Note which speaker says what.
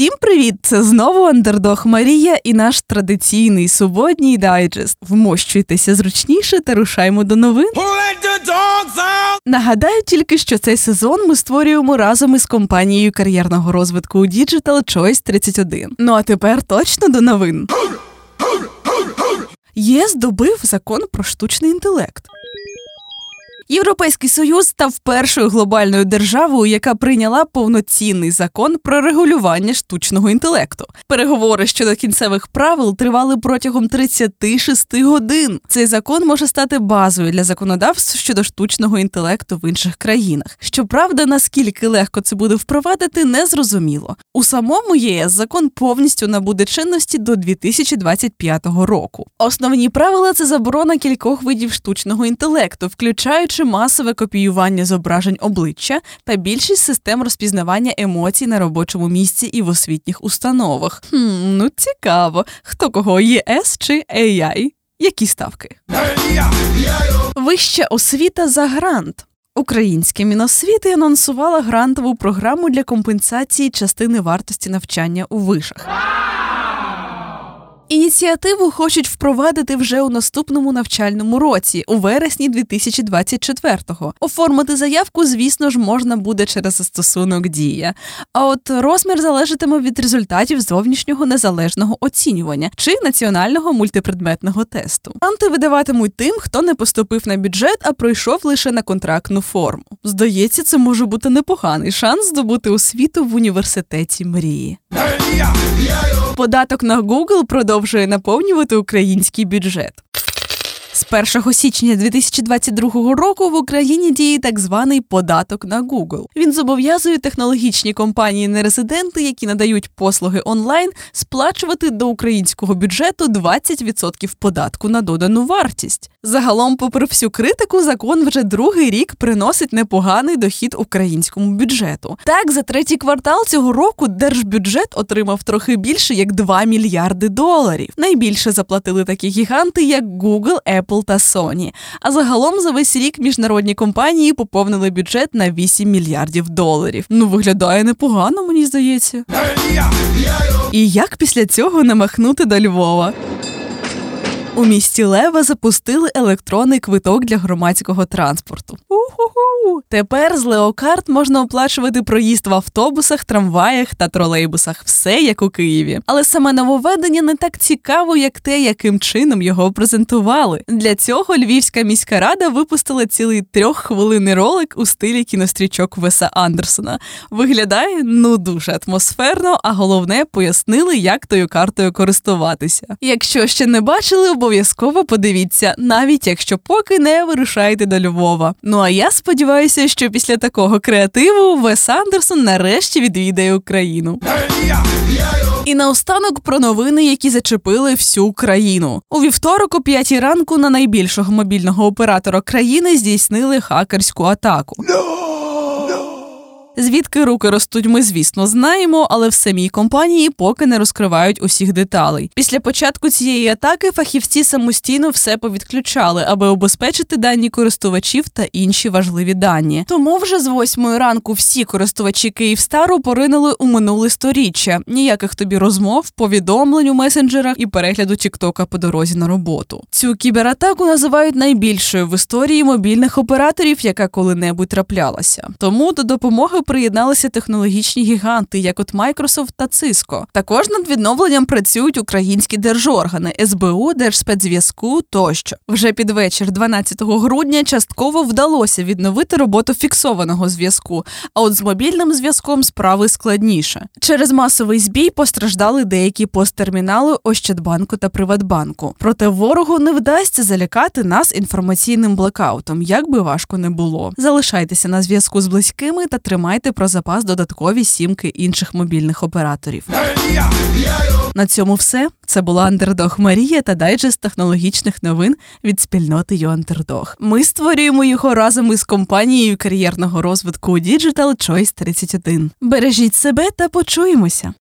Speaker 1: Всім привіт! Це знову Андердог Марія і наш традиційний суботній дайджест. Вмощуйтеся зручніше та рушаймо до новин. Нагадаю тільки, що цей сезон ми створюємо разом із компанією кар'єрного розвитку у Digital Choice 31. Ну а тепер точно до новин. ЄС добив закон про штучний інтелект. Європейський союз став першою глобальною державою, яка прийняла повноцінний закон про регулювання штучного інтелекту. Переговори щодо кінцевих правил тривали протягом 36 годин. Цей закон може стати базою для законодавств щодо штучного інтелекту в інших країнах. Щоправда, наскільки легко це буде впровадити, не зрозуміло. У самому ЄС закон повністю набуде чинності до 2025 року. Основні правила це заборона кількох видів штучного інтелекту, включаючи масове копіювання зображень обличчя та більшість систем розпізнавання емоцій на робочому місці і в освітніх установах. Хм, Ну цікаво, хто кого ЄС чи AI? Які ставки? Вища освіта за грант. Українське Міносвіти анонсувало грантову програму для компенсації частини вартості навчання у вишах. Ініціативу хочуть впровадити вже у наступному навчальному році, у вересні 2024-го. Оформити заявку, звісно ж, можна буде через застосунок Дія. А от розмір залежатиме від результатів зовнішнього незалежного оцінювання чи національного мультипредметного тесту. Анти видаватимуть тим, хто не поступив на бюджет, а пройшов лише на контрактну форму. Здається, це може бути непоганий шанс здобути освіту в університеті мрії. Податок на Google продовжує наповнювати український бюджет. З 1 січня 2022 року в Україні діє так званий податок на Google. Він зобов'язує технологічні компанії-нерезиденти, які надають послуги онлайн, сплачувати до українського бюджету 20% податку на додану вартість. Загалом, попри всю критику, закон вже другий рік приносить непоганий дохід українському бюджету. Так, за третій квартал цього року держбюджет отримав трохи більше як 2 мільярди доларів. Найбільше заплатили такі гіганти, як Google, Apple та Sony. А загалом за весь рік міжнародні компанії поповнили бюджет на 8 мільярдів доларів. Ну виглядає непогано, мені здається. І як після цього намахнути до Львова? У місті Лева запустили електронний квиток для громадського транспорту. У-ху-ху! Тепер з Леокарт можна оплачувати проїзд в автобусах, трамваях та тролейбусах. Все як у Києві. Але саме нововведення не так цікаво, як те, яким чином його презентували. Для цього Львівська міська рада випустила цілий трьоххвилинний ролик у стилі кінострічок Веса Андерсона. Виглядає ну дуже атмосферно, а головне пояснили, як тою картою користуватися. Якщо ще не бачили, обов'язково подивіться, навіть якщо поки не вирушаєте до Львова. Ну а я сподіваюся, що після такого креативу Вес Андерсон нарешті відвідає Україну. І наостанок про новини, які зачепили всю країну. У вівторок, о п'ятій ранку, на найбільшого мобільного оператора країни здійснили хакерську атаку. Звідки руки ростуть, ми звісно знаємо, але в самій компанії поки не розкривають усіх деталей. Після початку цієї атаки фахівці самостійно все повідключали, аби обезпечити дані користувачів та інші важливі дані. Тому вже з восьмої ранку всі користувачі Київстару поринули у минуле сторіччя. Ніяких тобі розмов, повідомлень у месенджерах і перегляду Тіктока по дорозі на роботу. Цю кібератаку називають найбільшою в історії мобільних операторів, яка коли-небудь траплялася. Тому до допомоги приєдналися технологічні гіганти, як от Microsoft та Cisco. Також над відновленням працюють українські держоргани СБУ, Держспецзв'язку тощо. Вже під вечір, 12 грудня, частково вдалося відновити роботу фіксованого зв'язку. А от з мобільним зв'язком справи складніше. Через масовий збій постраждали деякі посттермінали Ощадбанку та Приватбанку. Проте ворогу не вдасться залякати нас інформаційним блекаутом, як би важко не було. Залишайтеся на зв'язку з близькими та тримайте Дбайте про запас додаткові сімки інших мобільних операторів. На цьому все. Це була Андердог Марія та дайджест технологічних новин від спільноти Юандердог. Ми створюємо його разом із компанією кар'єрного розвитку Digital Choice 31. Бережіть себе та почуємося.